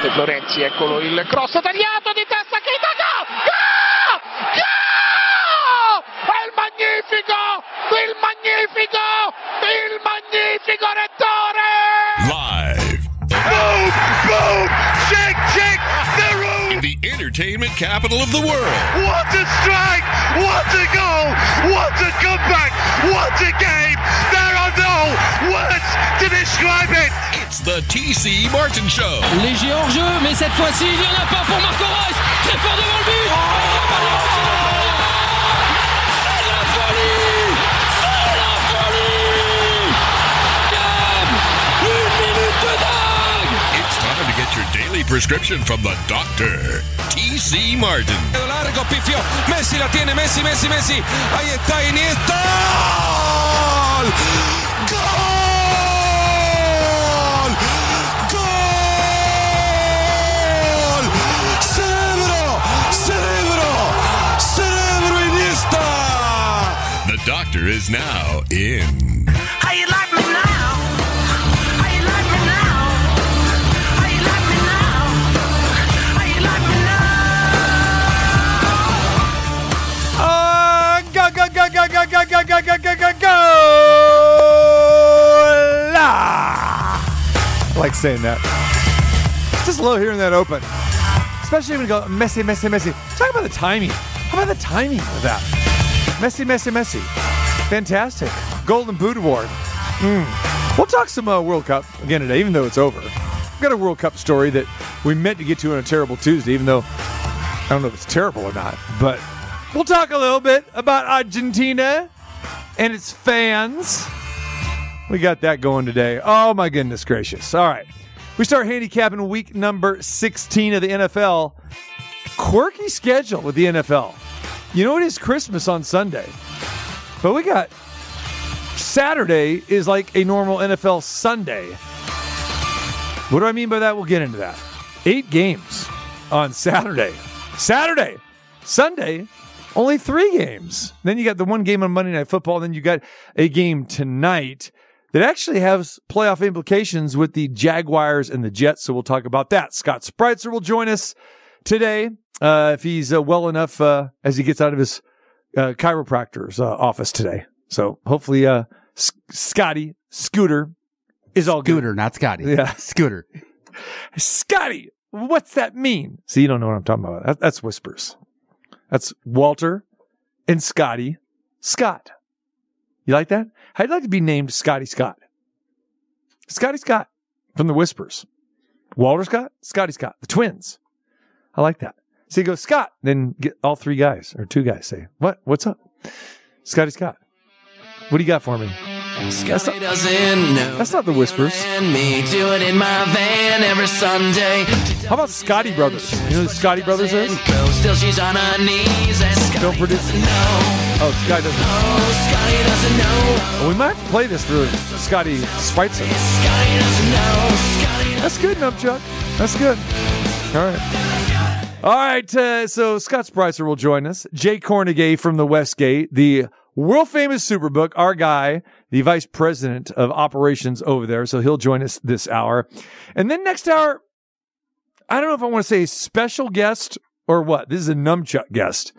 De Florenzi, eccolo il cross tagliato di testa Keita, gol! Gol! Gol! È il magnifico, il magnifico, il magnifico Rettore! Live Boom! Boom! Check! Check! The room! in the entertainment capital of the world. What a strike! What a goal! What a comeback! What a game! There are no words to describe it! It's the TC Martin Show. Léger hors jeu, mais cette fois-ci, il n'y en a pas pour Marco Reus. Très fort devant le but. Oh C'est la folie C'est la folie Game Une minute de dingue It's time to get your daily prescription from the doctor, TC Martin. largo, pifio. Messi la tiene, Messi, Messi, Messi. Ahí está Iniesta. ¡Gol! ¡Gol! Doctor is now in. How you like me now? I like saying that. Just love hearing that open. Especially when you go messy, messy, messy. Talk about the timing. How about the timing of that? Messy, messy, messy. Fantastic. Golden Boot Award. Mm. We'll talk some uh, World Cup again today, even though it's over. We've got a World Cup story that we meant to get to on a terrible Tuesday, even though I don't know if it's terrible or not. But we'll talk a little bit about Argentina and its fans. We got that going today. Oh, my goodness gracious. All right. We start handicapping week number 16 of the NFL. Quirky schedule with the NFL. You know, it is Christmas on Sunday, but we got Saturday is like a normal NFL Sunday. What do I mean by that? We'll get into that. Eight games on Saturday. Saturday. Sunday, only three games. Then you got the one game on Monday Night Football. Then you got a game tonight that actually has playoff implications with the Jaguars and the Jets. So we'll talk about that. Scott Spreitzer will join us today uh, if he's uh, well enough uh, as he gets out of his uh, chiropractor's uh, office today. So hopefully, uh, S- Scotty Scooter is all good. Scooter, not Scotty. Yeah. Scooter. Scotty, what's that mean? See, you don't know what I'm talking about. That, that's whispers. That's Walter and Scotty Scott. You like that? I'd like to be named Scotty Scott. Scotty Scott from the Whispers. Walter Scott, Scotty Scott, the twins. I like that. So he goes, Scott, then get all three guys or two guys say, "What? What's up?" Scotty Scott. What do you got for me? That's not, doesn't know. that's not the Whispers. And me do it in my van every Sunday. How about Scotty Brothers? You know who Scotty Brothers is? Still she's on her knees Don't produce. Oh, Scotty doesn't. Oh, Scotty doesn't know. Well, we might have to play this for Scotty Schweitzer. Scotty doesn't know. Scotty That's good, Numchuck. That's good. All right. All right. Uh, so Scott Spreitzer will join us. Jay Kornegay from the Westgate, the world famous Superbook, our guy, the vice president of operations over there. So he'll join us this hour. And then next hour, I don't know if I want to say special guest or what. This is a Numchuck guest.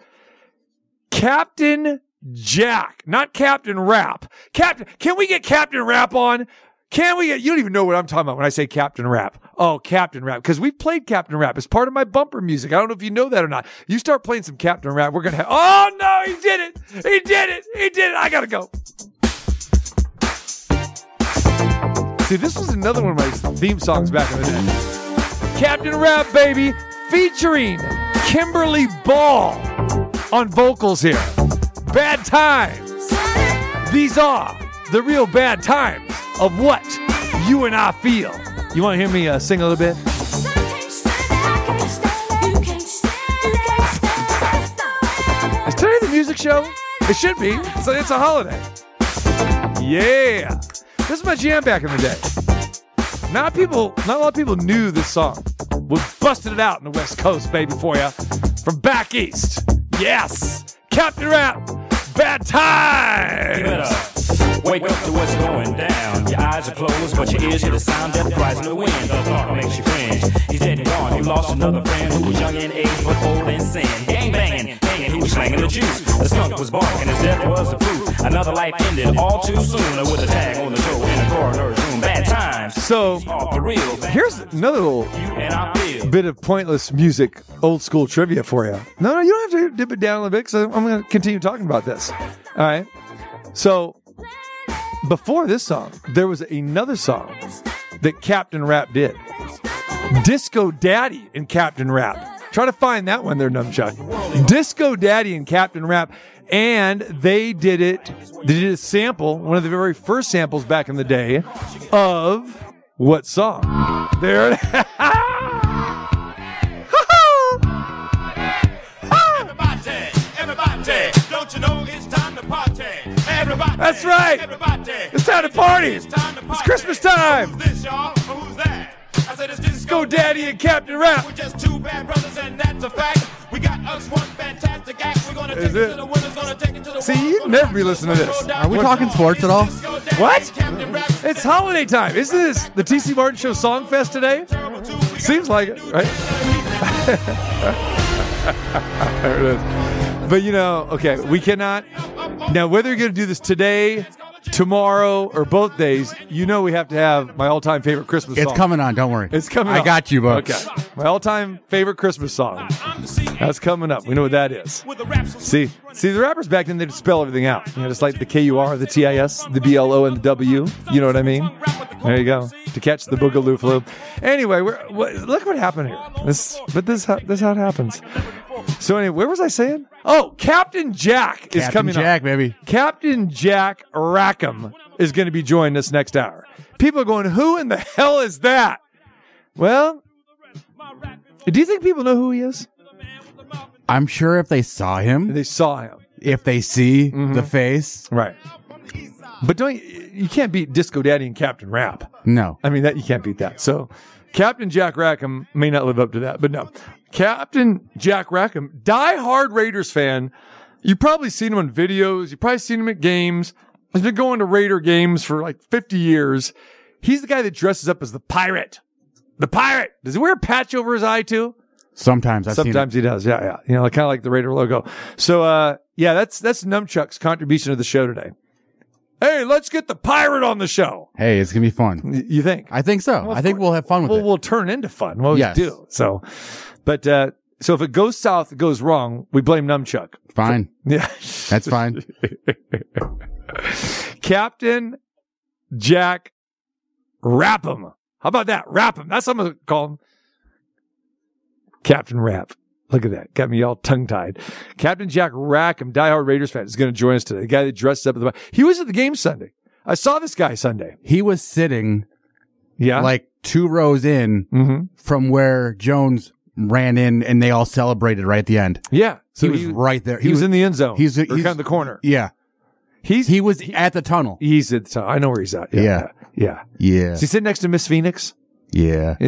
Captain Jack, not Captain Rap. Captain, can we get Captain Rap on? Can we get, you don't even know what I'm talking about when I say Captain Rap. Oh, Captain Rap. Because we've played Captain Rap as part of my bumper music. I don't know if you know that or not. You start playing some Captain Rap, we're going to have, oh no, he did it. He did it. He did it. I got to go. See, this was another one of my theme songs back in the day. Captain Rap, baby, featuring Kimberly Ball on vocals here. Bad times. These are the real bad times of what you and I feel. You want to hear me uh, sing a little bit? Is today the music show? It should be. It's a, it's a holiday. Yeah. This is my jam back in the day. Not people, not a lot of people knew this song. We busted it out in the West Coast, baby, for you. From back east. Yes. Captain Rap. Bad times. Wake up to what's going down. Your eyes are closed, but your ears hear the sound. Death cries in the wind. The thought makes you cringe. He's dead and gone. You lost another friend who was young in age but old in sin. Gang banging, hanging, he was slanging the juice. The skunk was barking, his death was the fruit. Another life ended all too soon with a tag on the show in the coroner's room. Bad times. So Off the real. here's another little and I feel. bit of pointless music, old school trivia for you. No, no, you don't have to dip it down a little bit because I'm going to continue talking about this. All right. So before this song, there was another song that Captain Rap did. Disco Daddy and Captain Rap. Try to find that one there, Numchuck. Disco Daddy and Captain Rap. And they did it, they did a sample, one of the very first samples back in the day of what song? There it Everybody, That's right. Everybody, It's time to party. It's time to party. Christmas time. Who's this, y'all? Who's that? I said it's Disco Disco Daddy and Captain Rap. We're just two bad brothers, and that's a fact. We got us one fantastic act. We're gonna take it, it? to the winners, gonna take it to the See, you'd never be listening to this. Are we the talking sports at all? What? It's holiday time. Isn't this the TC Martin Show Song Fest today? terrible too. We got Seems like it, right? there it is. But you know, okay, we cannot. Now, whether you're going to do this today, tomorrow, or both days, you know we have to have my all-time favorite Christmas song. It's song. coming on. Don't worry. It's coming. I up. got you, Bucks. Okay, my all-time favorite Christmas song. I'm the CEO That's coming up. We know what that is. with the rap so See, see, the rappers back then they'd spell everything out. You know, just like the K U R, the T I S, the B L O, and the W. You know what I mean? There you go. To catch the boogaloo flu. Anyway, we're, what, look what happened here. This, but this, this is how it happens. So anyway, where was I saying? Oh, Captain Jack is Captain coming up. Jack, baby. Captain Jack Rackham is going to be joining us next hour. People are going, who in the hell is that? Well, do you think people know who he is? I'm sure if they saw him, They saw him. if they see Mm-hmm. the face, Right. But don't you can't beat Disco Daddy and Captain Rap. no. I mean that you can't beat that. So Captain Jack Rackham may not live up to that, but no. Captain Jack Rackham, die-hard Raiders fan. You've probably seen him on videos. You've probably seen him at games. He's been going to Raider games for like 50 years. He's the guy that dresses up as the pirate. The pirate. Does he wear a patch over his eye too? Sometimes I've Sometimes he does. Yeah, yeah. You know, kind of like the Raider logo. So, uh, yeah, that's that's Numchuck's contribution to the show today. Hey, let's get the pirate on the show. Hey, it's gonna be fun. You think? I think so. Well, I think course. we'll have fun with well, it. we'll turn into fun. We always Yes. do. So, but uh, so if it goes south, it goes wrong. We blame Numchuck. Fine. Yeah, That's fine. Captain Jack Rapham. How about that? Rapham. That's what I'm gonna call him. Captain Rap. Look at that. Got me all tongue tied. Captain Jack Rackham, diehard Raiders fan, is going to join us today. The guy that dressed up at the. He was at the game Sunday. I saw this guy Sunday. He was sitting Yeah. like two rows in hmm from where Jones ran in, and they all celebrated right at the end. Yeah. he was right there. He, was, in the end zone. he's- he's- kind of the corner. Yeah, He's he was at the tunnel. he's at the top. I know where he's at. Yeah. Yeah. Yeah. Yeah, Is he sitting next to Miss Phoenix? yeah,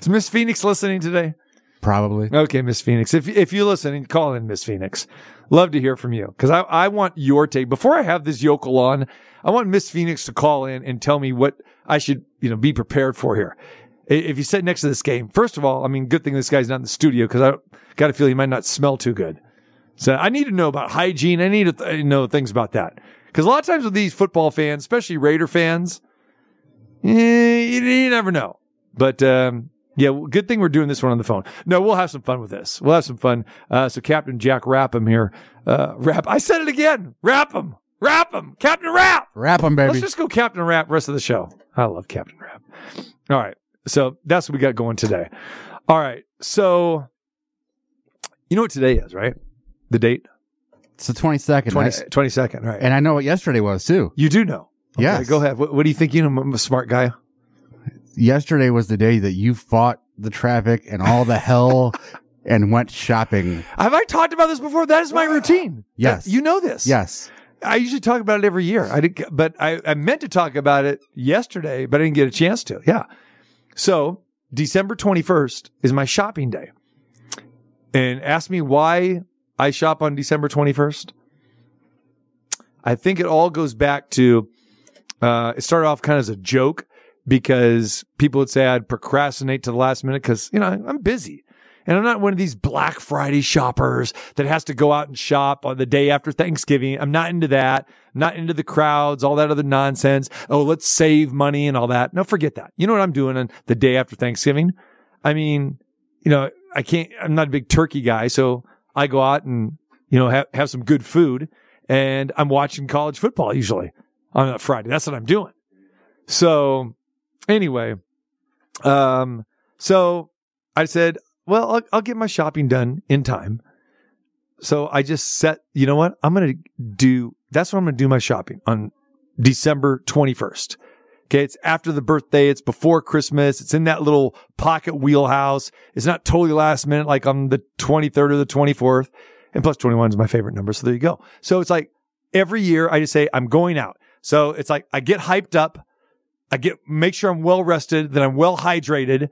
Is Miss Phoenix listening today? Probably. Okay, Miss Phoenix. If if you're listening, call in Miss Phoenix. Love to hear from you because I, I want your take. Before I have this yokel on, I want Miss Phoenix to call in and tell me what I should you know be prepared for here. If you sit next to this game, first of all, I mean, good thing this guy's not in the studio because I got a feeling he might not smell too good. So I need to know about hygiene. I need to th- know things about that because a lot of times with these football fans, especially Raider fans, eh, you, you never know. But um, yeah, well, good thing we're doing this one on the phone. No, we'll have some fun with this. We'll have some fun. Uh, so Captain Jack Rapham here, uh, Rap. I said it again. Rapham, Rapham, Captain Rap. Wrap him, baby. Let's just go Captain Rap rest of the show. I love Captain Rap. All right. So that's what we got going today. All right. So you know what today is, right? The date? it's the twenty second, 20, 22nd, right? and I know what yesterday was too. you do know. Okay, Yes. Go ahead. What, what do you think? You know, I'm a smart guy. Yesterday was the day that you fought the traffic and all the hell and went shopping. Have I talked about this before? That is my routine. Yes. That- you know this. Yes, I usually talk about it every year. I did, but I, I meant to talk about it yesterday, but I didn't get a chance to. Yeah. So December 21st is my shopping day. And ask me why I shop on December 21st. I think it all goes back to, uh, it started off kind of as a joke because people would say I'd procrastinate to the last minute because, you know, I'm busy. And I'm not one of these Black Friday shoppers that has to go out and shop on the day after Thanksgiving. I'm not into that. I'm not into the crowds, all that other nonsense. Oh, let's save money and all that. No, forget that. You know what I'm doing on the day after Thanksgiving? I mean, you know, I can't, I'm not a big turkey guy. So I go out and, you know, have, have some good food and I'm watching college football usually on a Friday. That's what I'm doing. So anyway, um, so I said, well, I'll, I'll get my shopping done in time. So I just set, you know what? I'm going to do, that's what I'm going to do my shopping on December 21st. Okay. It's after the birthday. It's before Christmas. It's in that little pocket wheelhouse. It's not totally last minute, like on the 23rd or the 24th. And plus 21 is my favorite number. So there you go. So it's like every year I just say, I'm going out. So it's like I get hyped up. I get, make sure I'm well rested, that I'm well hydrated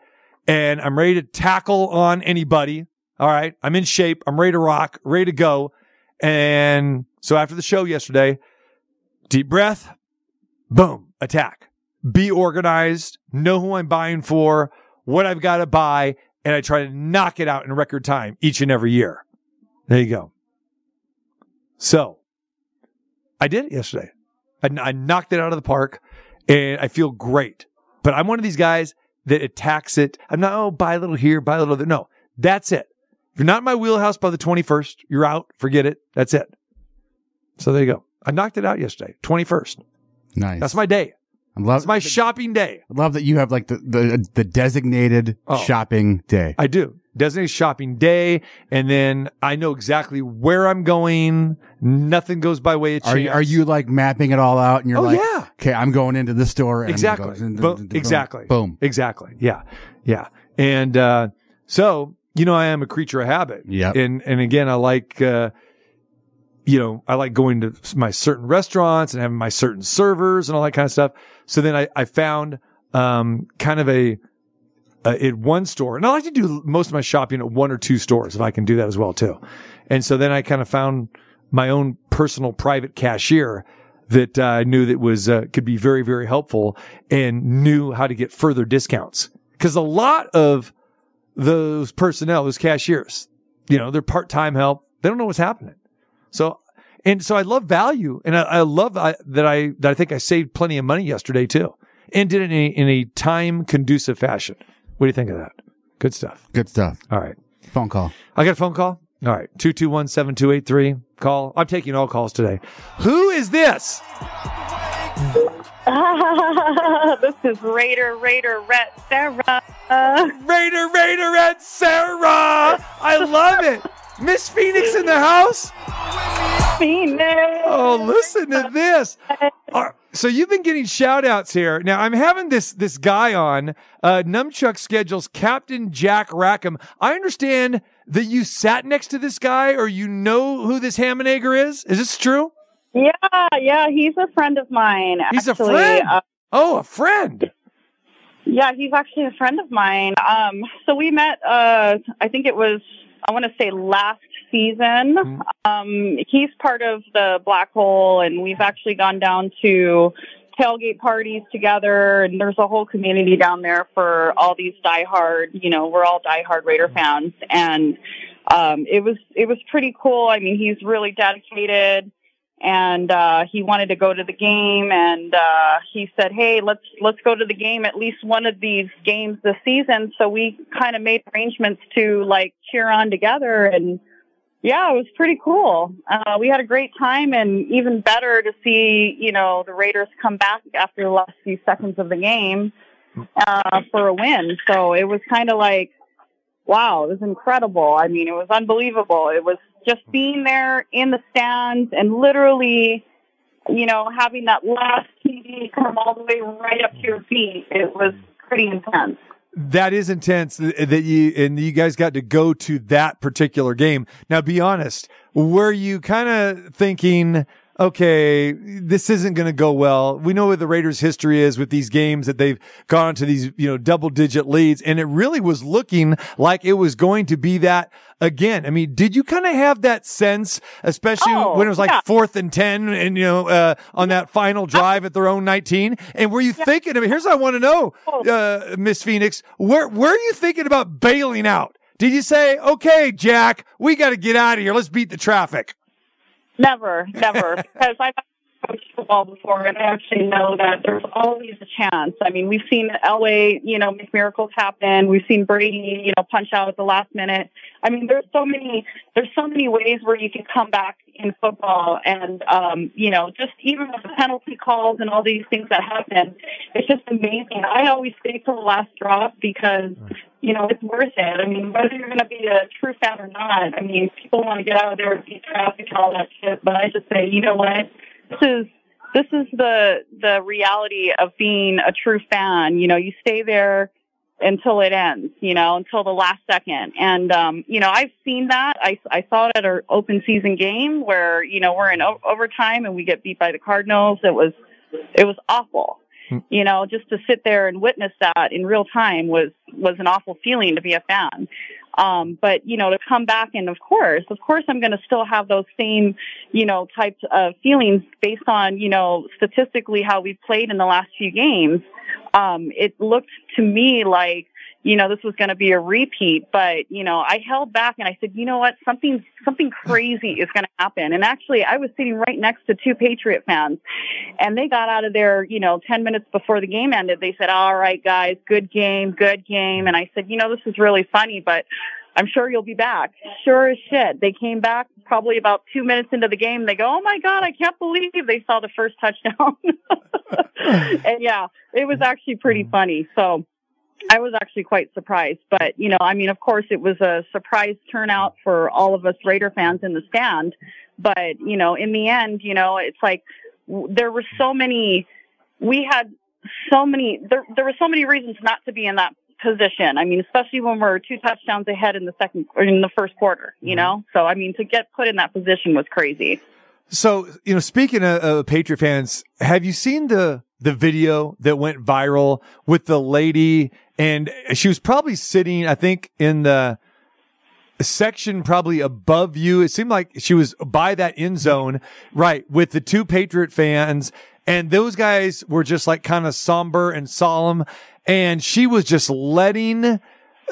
and I'm ready to tackle on anybody. All right. I'm in shape. I'm ready to rock, ready to go. And so after the show yesterday, deep breath, boom, attack. Be organized, know who I'm buying for, what I've got to buy, and I try to knock it out in record time each and every year. There you go. So I did it yesterday. I, I knocked it out of the park and I feel great. But I'm one of these guys that attacks it. I'm not, oh, buy a little here, buy a little there. No, that's it. If you're not in my wheelhouse by the 21st, you're out. Forget it. That's it. So there you go. I knocked it out yesterday, 21st. Nice. That's my day. I love, That's my shopping day. I love that you have like the, the, the designated Oh. shopping day. I do. Designated shopping day. And then I know exactly where I'm going. Nothing goes by way of chance. Are you, are you like mapping it all out and you're Oh, like, yeah. okay, I'm going into this store. and Exactly. boom, exactly. Boom. Exactly. Yeah. Yeah. And, uh, so, you know, I am a creature of habit. Yeah. And, and again, I like, uh, you know, I like going to my certain restaurants and having my certain servers and all that kind of stuff. So then I, I found, um, kind of a, at one store and I like to do most of my shopping at one or two stores if I can do that as well too. And so then I kind of found my own personal private cashier that uh, I knew that was, uh, could be very, very helpful and knew how to get further discounts. Cause a lot of those personnel, those cashiers, you know, they're part-time help. They don't know what's happening. So, and so I love value and I, I love I, that I, that I think I saved plenty of money yesterday too and did it in a, in a time conducive fashion. What do you think of that? Good stuff. Good stuff. All right. Phone call. I got a phone call. All right. 221 7283. Call. I'm taking all calls today. Who is this? this is Raider Raider Red Sarah. Raider Raider Red Sarah. I love it. Miss Phoenix in the house. Phoenix. Oh, listen to this. So you've been getting shout outs here. Now I'm having this this guy on. Uh Numchuck schedules Captain Jack Rackham. I understand that you sat next to this guy or you know who this ham and egger is. Is this true? Yeah, yeah, he's a friend of mine. He's actually. a friend. Uh, oh, a friend. yeah, he's actually a friend of mine. Um, so we met. Uh, I think it was. I want to say last season. Mm-hmm. Um, he's part of the Black Hole, and we've actually gone down to tailgate parties together. And there's a whole community down there for all these diehard. You know, we're all diehard Raider fans, and um, it was it was pretty cool. I mean, he's really dedicated and uh, he wanted to go to the game and uh, he said hey let's let's go to the game at least one of these games this season so we kind of made arrangements to like cheer on together and yeah it was pretty cool uh, we had a great time and even better to see you know the raiders come back after the last few seconds of the game uh, for a win so it was kind of like wow, it was incredible. I mean, it was unbelievable. It was just being there in the stands and literally, you know, having that last TD come all the way right up to your feet. It was pretty intense. That is intense that you and you guys got to go to that particular game. Now, be honest, were you kind of thinking, okay, this isn't going to go well. We know what the Raiders' history is with these games that they've gone to these, you know, double digit leads. And it really was looking like it was going to be that again. I mean, did you kind of have that sense, especially Oh, when it was like yeah. fourth and 10 and, you know, uh, on that final drive at their own 19? And were you thinking, I mean, here's what I want to know, Oh. uh, Miss Phoenix, where, where are you thinking about bailing out? Did you say, okay, Jack, we got to get out of here. Let's beat the traffic? Never, never, because I've coached football before, and I actually know that there's always a chance. I mean, we've seen Elway, you know, make miracles happen. We've seen Brady, you know, punch out at the last minute. I mean, there's so many, there's so many ways where you can come back in football, and um, you know, just even with the penalty calls and all these things that happen, it's just amazing. I always stay till the last drop because you know, it's worth it. I mean, whether you're going to be a true fan or not, I mean, people want to get out of there and beat traffic and all that shit. But I just say, you know what? This is this is the the reality of being a true fan. You know, you stay there until it ends. You know, until the last second. And um, you know, I've seen that. I I saw it at our open season game where you know we're in o- overtime and we get beat by the Cardinals. It was it was awful you know just to sit there and witness that in real time was was an awful feeling to be a fan um but you know to come back and of course of course i'm going to still have those same you know types of feelings based on you know statistically how we've played in the last few games. Um it looked to me like you know this was going to be a repeat but you know i held back and i said you know what something something crazy is going to happen and actually i was sitting right next to two patriot fans and they got out of there, you know, 10 minutes before the game ended. They said, all right, guys, good game, good game. And I said, you know, this is really funny, but I'm sure you'll be back. Sure as shit. They came back probably about two minutes into the game. They go, oh my God, I can't believe they saw the first touchdown. and yeah, it was actually pretty mm. funny. So I was actually quite surprised. But, you know, I mean, of course, it was a surprise turnout for all of us Raider fans in the stand. But, you know, in the end, you know, it's like w- there were so many, we had so many, there, there were so many reasons not to be in that position. I mean, especially when we're two touchdowns ahead in the second, or in the first quarter, you mm-hmm. know? So, I mean, to get put in that position was crazy. So, you know, speaking of, of Patriot fans, have you seen the the video that went viral with the lady and she was probably sitting, I think, in the section probably above you. It seemed like she was by that end zone, right, with the two Patriot fans. And those guys were just like kind of somber and solemn. And she was just letting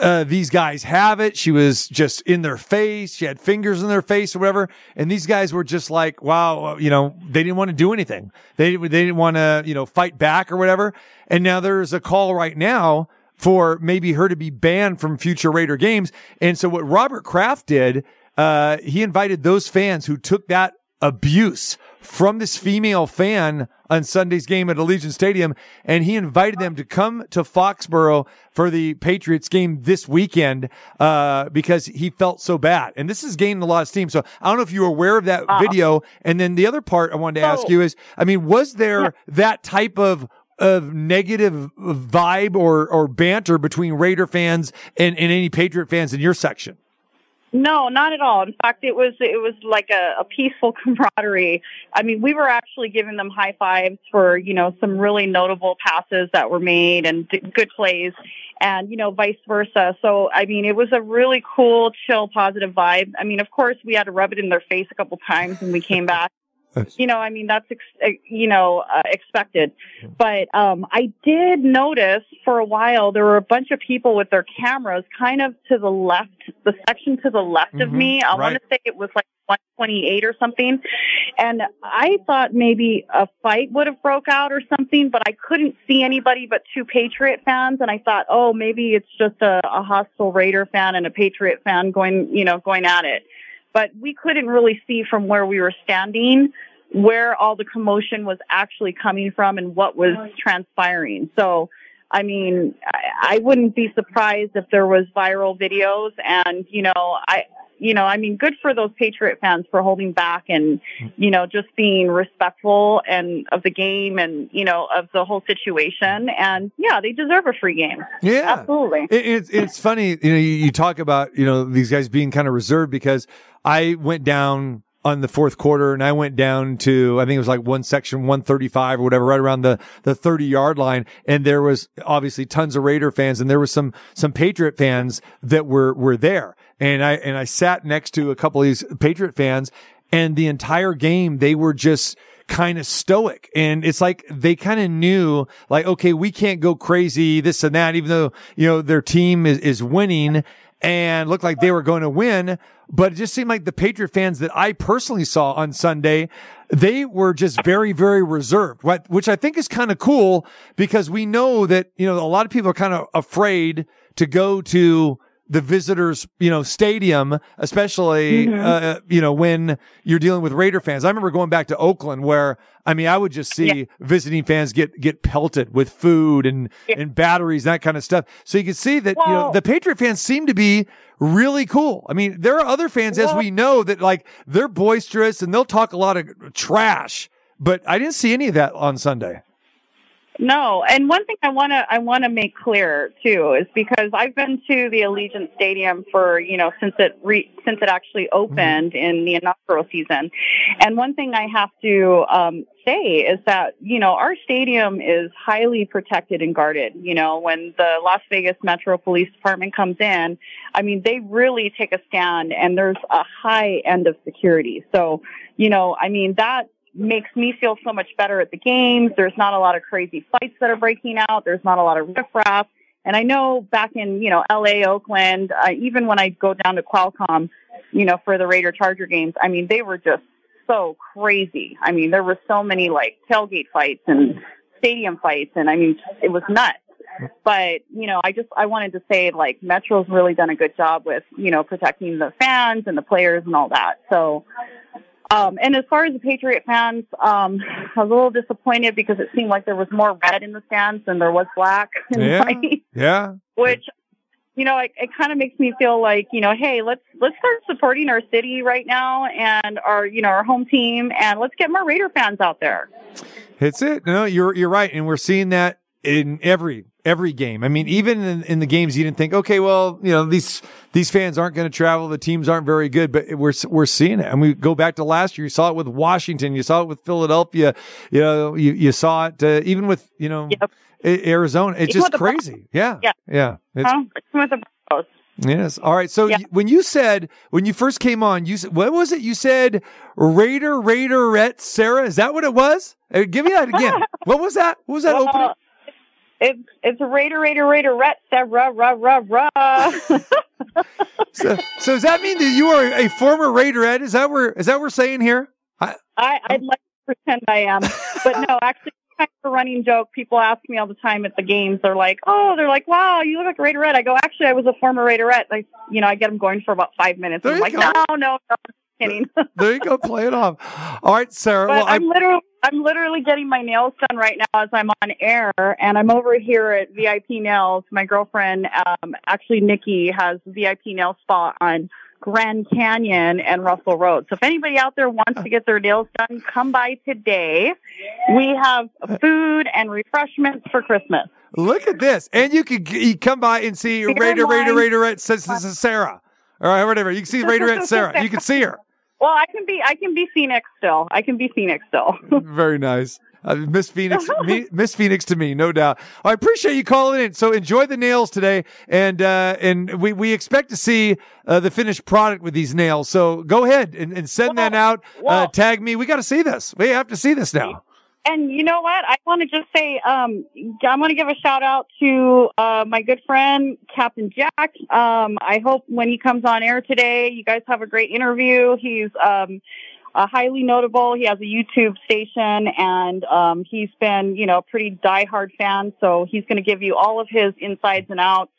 uh, these guys have it. She was just in their face. She had fingers in their face or whatever. And these guys were just like, wow, you know, they didn't want to do anything. They, they didn't want to, you know, fight back or whatever. And now there's a call right now for maybe her to be banned from future Raider games. And so what Robert Kraft did, uh, he invited those fans who took that abuse from this female fan on Sunday's game at Allegiant Stadium, and he invited them to come to Foxborough for the Patriots game this weekend uh, because he felt so bad. And this has gained a lot of steam. So I don't know if you were aware of that video. And then the other part I wanted to ask you is, I mean, was there that type of of negative vibe or or banter between Raider fans and, and any Patriot fans in your section? No, not at all. In fact, it was it was like a, a peaceful camaraderie. I mean, we were actually giving them high fives for you know some really notable passes that were made and good plays, and you know vice versa. So I mean, it was a really cool, chill, positive vibe. I mean, of course, we had to rub it in their face a couple times when we came back. You know, I mean, that's, ex- uh, you know, uh, expected. But, um, I did notice for a while there were a bunch of people with their cameras kind of to the left, the section to the left of Mhm, me. I want to say it was like 128 or something. And I thought maybe a fight would have broke out or something, but I couldn't see anybody but two Patriot fans. And I thought, oh, maybe it's just a, a hostile Raider fan and a Patriot fan going, you know, going at it but we couldn't really see from where we were standing where all the commotion was actually coming from and what was transpiring. So, I mean, I, I wouldn't be surprised if there was viral videos and, you know, I, you know, I mean, good for those Patriot fans for holding back and, you know, just being respectful and of the game and, you know, of the whole situation. And yeah, they deserve a free game. Yeah, absolutely. It, it's it's funny, you know, you, you talk about you know these guys being kind of reserved because I went down on the fourth quarter and I went down to, I think it was like one section 135 or whatever, right around the, the 30 yard line. And there was obviously tons of Raider fans and there was some, some Patriot fans that were, were there. And I, and I sat next to a couple of these Patriot fans and the entire game, they were just, kind of stoic. And it's like they kind of knew like, okay, we can't go crazy, this and that, even though, you know, their team is, is winning and looked like they were going to win. But it just seemed like the Patriot fans that I personally saw on Sunday, they were just very, very reserved, which I think is kind of cool because we know that, you know, a lot of people are kind of afraid to go to the visitors, you know, stadium, especially, Mhm. uh, you know, when you're dealing with Raider fans. I remember going back to Oakland where, I mean, I would just see visiting fans get, get pelted with food and, and batteries, that kind of stuff. So you can see that, you know, the Patriot fans seem to be really cool. I mean, there are other fans, as we know, that like they're boisterous and they'll talk a lot of trash, but I didn't see any of that on Sunday. No, and one thing I want to I want to make clear too is because I've been to the Allegiant Stadium for you know since it re, since it actually opened in the inaugural season, and one thing I have to um, say is that you know our stadium is highly protected and guarded. You know when the Las Vegas Metro Police Department comes in, I mean they really take a stand, and there's a high end of security. So you know I mean that makes me feel so much better at the games. There's not a lot of crazy fights that are breaking out. There's not a lot of riffraff. And I know back in, you know, LA, Oakland, uh, even when I go down to Qualcomm, you know, for the Raider Charger games, I mean, they were just so crazy. I mean, there were so many like tailgate fights and stadium fights. And I mean, it was nuts. But, you know, I just, I wanted to say like Metro's really done a good job with, you know, protecting the fans and the players and all that. So, um, and as far as the Patriot fans, um, I was a little disappointed because it seemed like there was more red in the stands than there was black and Yeah. white, Yeah. which, you know, it, it kind of makes me feel like, you know, hey, let's let's start supporting our city right now and our, you know, our home team, and let's get more Raider fans out there. It's it. No, you're you're right, and we're seeing that in every every game. I mean, even in, in the games you didn't think, okay, well, you know, these these fans aren't going to travel. The teams aren't very good, but we're we're seeing it. And we go back to last year. You saw it with Washington. You saw it with Philadelphia. You know, you you saw it uh, even with you know A- Arizona. It's Even just with the Bron- crazy. Yeah, Yeah. yeah. It's? With the Broncos. Yes. All right. So Yeah. when you said when you first came on, you said what was it? You said Raider Raiderette Sarah. Is that what it was? Uh, give me that again. what was that? What was that Well, opening? It's it's a Raider Raider Raider Ret Sarah rah rah rah. So, so does that mean that you are a former Raiderette? Is that where is that what we're saying here? I, I, I'd like to pretend I am, but no, actually, it's kind of a running joke. People ask me all the time at the games. They're like, "Oh, they're like, wow, you look like a Raiderette." I go, "Actually, I was a former Raiderette." I, you know, I get them going for about five minutes. There I'm like, go. "No, no, no, kidding." there you go. Play it off. All right, Sarah. but well, I, I'm literally, I'm literally getting my nails done right now as I'm on air, and I'm over here at VIP Nails. My girlfriend, um, actually Nikki, has VIP nail spot on Grand Canyon and Russell Road. So if anybody out there wants to get their nails done, come by today. We have food and refreshments for Christmas. look at this, and you can g- you come by and see Raider Raider wine. Raiderette says this is Sarah. All right, whatever. You can see Raiderette Sarah. You can see her. Well, I can be, I can be Phoenix still. I can be Phoenix still. Very nice. Uh, Miss Phoenix, me, Miss Phoenix to me, no doubt. I appreciate you calling in. So enjoy the nails today, and uh, and we, we expect to see uh, the finished product with these nails. So go ahead and, and send that out. uh, well- tag me. We got to see this. We have to see this now. And you know what? I want to just say, um, I want to give a shout out to uh, my good friend Captain Jack. Um, I hope when he comes on air today, you guys have a great interview. He's um, uh, highly notable. He has a YouTube station, and um, he's been, you know, a pretty diehard fan. So he's going to give you all of his insides and outs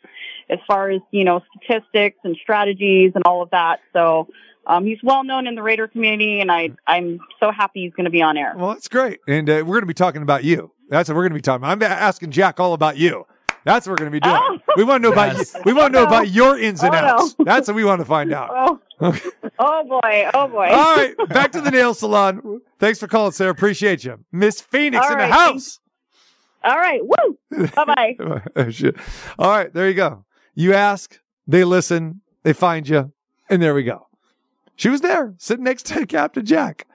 as far as you know statistics and strategies and all of that. So. Um, he's well known in the Raider community, and I, I'm so happy he's going to be on air. Well, that's great, and uh, we're going to be talking about you. That's what we're going to be talking. about. I'm asking Jack all about you. That's what we're going to be doing. Oh. We want to know about you. We want to know about your ins and Oh, no. outs. That's what we want to find out. Oh, oh boy, oh boy. All right, back to the nail salon. Thanks for calling, Sarah. Appreciate you, Miss Phoenix All in the house. All right, woo. Bye bye. Oh. All right, there you go. You ask, they listen, they find you, and there we go. She was there, sitting next to Captain Jack.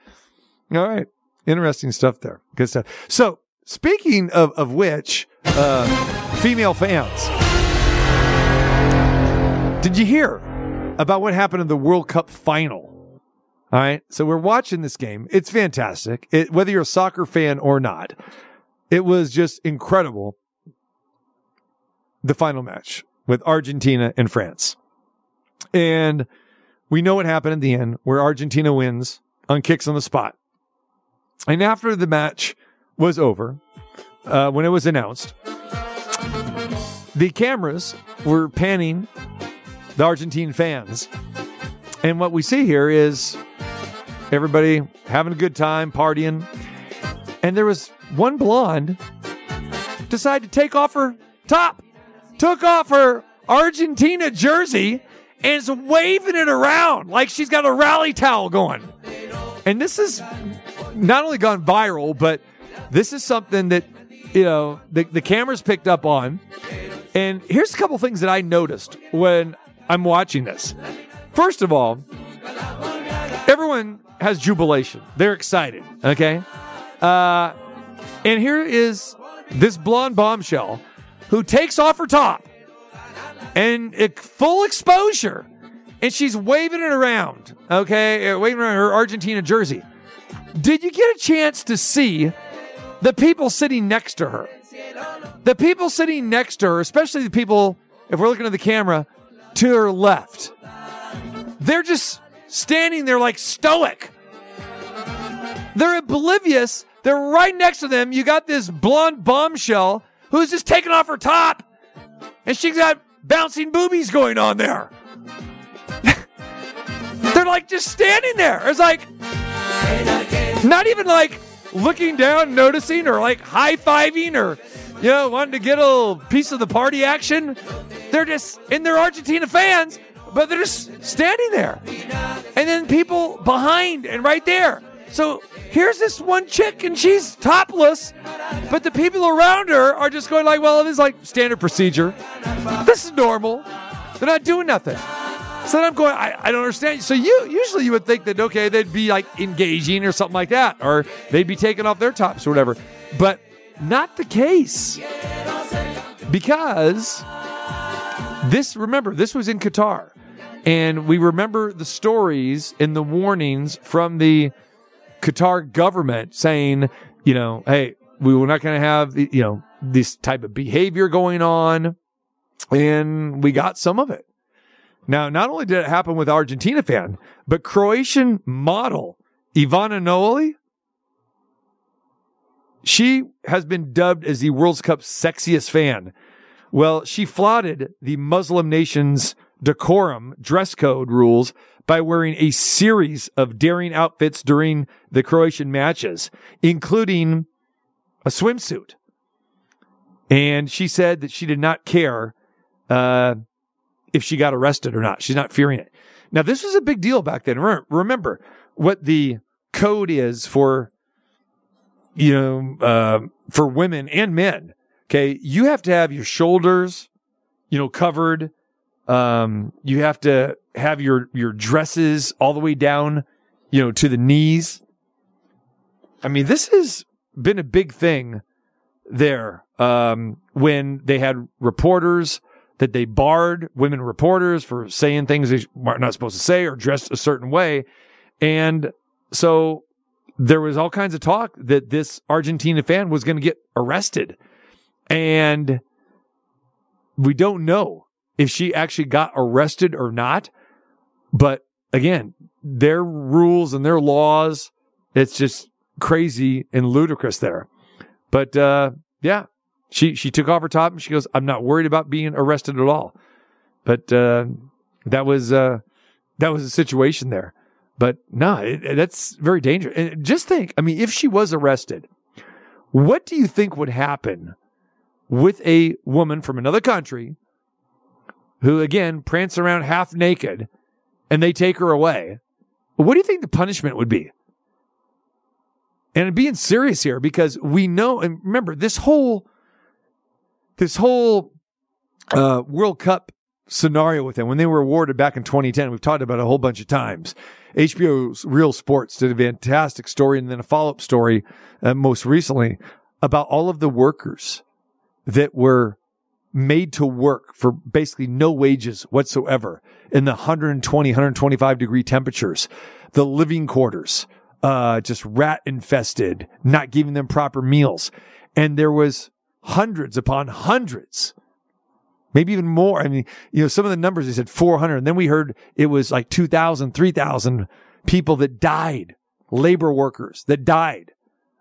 All right. Interesting stuff there. Good stuff. So, speaking of, of which, uh, female fans, did you hear about what happened in the World Cup final? All right. So, we're watching this game. It's fantastic. It, whether you're a soccer fan or not, it was just incredible. The final match with Argentina and France. And we know what happened at the end, where Argentina wins on kicks on the spot. And after the match was over, uh, when it was announced, the cameras were panning the Argentine fans. And what we see here is everybody having a good time, partying. And there was one blonde decided to take off her top, took off her Argentina jersey, and is waving it around like she's got a rally towel going. And this is not only gone viral, but this is something that, you know, the, the cameras picked up on. And here's a couple things that I noticed when I'm watching this. First of all, everyone has jubilation. They're excited. Okay. Uh, and here is this blonde bombshell who takes off her top and it, full exposure. And she's waving it around, okay? uh, Waving around her Argentina jersey. Did you get a chance to see the people sitting next to her? The people sitting next to her, especially the people, if we're looking at the camera, to her left. They're just standing there like stoic. They're oblivious. They're right next to them. You got this blonde bombshell who's just taking off her top, and she's got bouncing boobies going on there. They're like just standing there. It's like not even like looking down, noticing, or like high fiving, or you know, wanting to get a little piece of the party action. They're just in their Argentina fans, but they're just standing there. And then people behind and right there. So here's this one chick and she's topless, but the people around her are just going like, well, it is like standard procedure. This is normal. They're not doing nothing. So then I'm going, I, I don't understand. So you usually you would think that okay, they'd be like engaging or something like that, or they'd be taking off their tops or whatever. But not the case. Because this remember, this was in Qatar. And we remember the stories and the warnings from the Qatar government saying, you know, hey, we were not going to have, you know, this type of behavior going on. And we got some of it. Now, not only did it happen with Argentina fan, but Croatian model Ivana Knoll, she has been dubbed as the World Cup's sexiest fan. Well, she flaunted the Muslim nation's decorum dress code rules by wearing a series of daring outfits during the Croatian matches, including a swimsuit. And she said that she did not care uh, if she got arrested or not. She's not fearing it. Now, this was a big deal back then. Remember, what the code is for, you know, uh, for women and men. Okay. You have to have your shoulders, you know, covered. Um, you have to have your, your dresses all the way down, you know, to the knees. I mean, this has been a big thing there. Um, when they had reporters that they barred women reporters for saying things they are not supposed to say or dressed a certain way. And so there was all kinds of talk that this Argentina fan was going to get arrested. And we don't know if she actually got arrested or not. But again, their rules and their laws, it's just crazy and ludicrous there. But uh, yeah, she she took off her top and she goes, "I'm not worried about being arrested at all." But uh, that was uh, that was a situation there. But no, it- that's very dangerous. And just think, I mean, if she was arrested, what do you think would happen with a woman from another country who, again, prance around half naked, and they take her away? What do you think the punishment would be? And I'm being serious here because we know, and remember, this whole this whole uh, World Cup scenario with them when they were awarded back in 2010. We've talked about it a whole bunch of times. HBO's Real Sports did a fantastic story and then a follow up story uh, most recently about all of the workers that were made to work for basically no wages whatsoever in the 120, 125 degree temperatures, the living quarters, uh, just rat infested, not giving them proper meals. And there was hundreds upon hundreds, maybe even more. I mean, you know, some of the numbers, they said 400. And then we heard it was like 2,000, 3,000 people that died, labor workers that died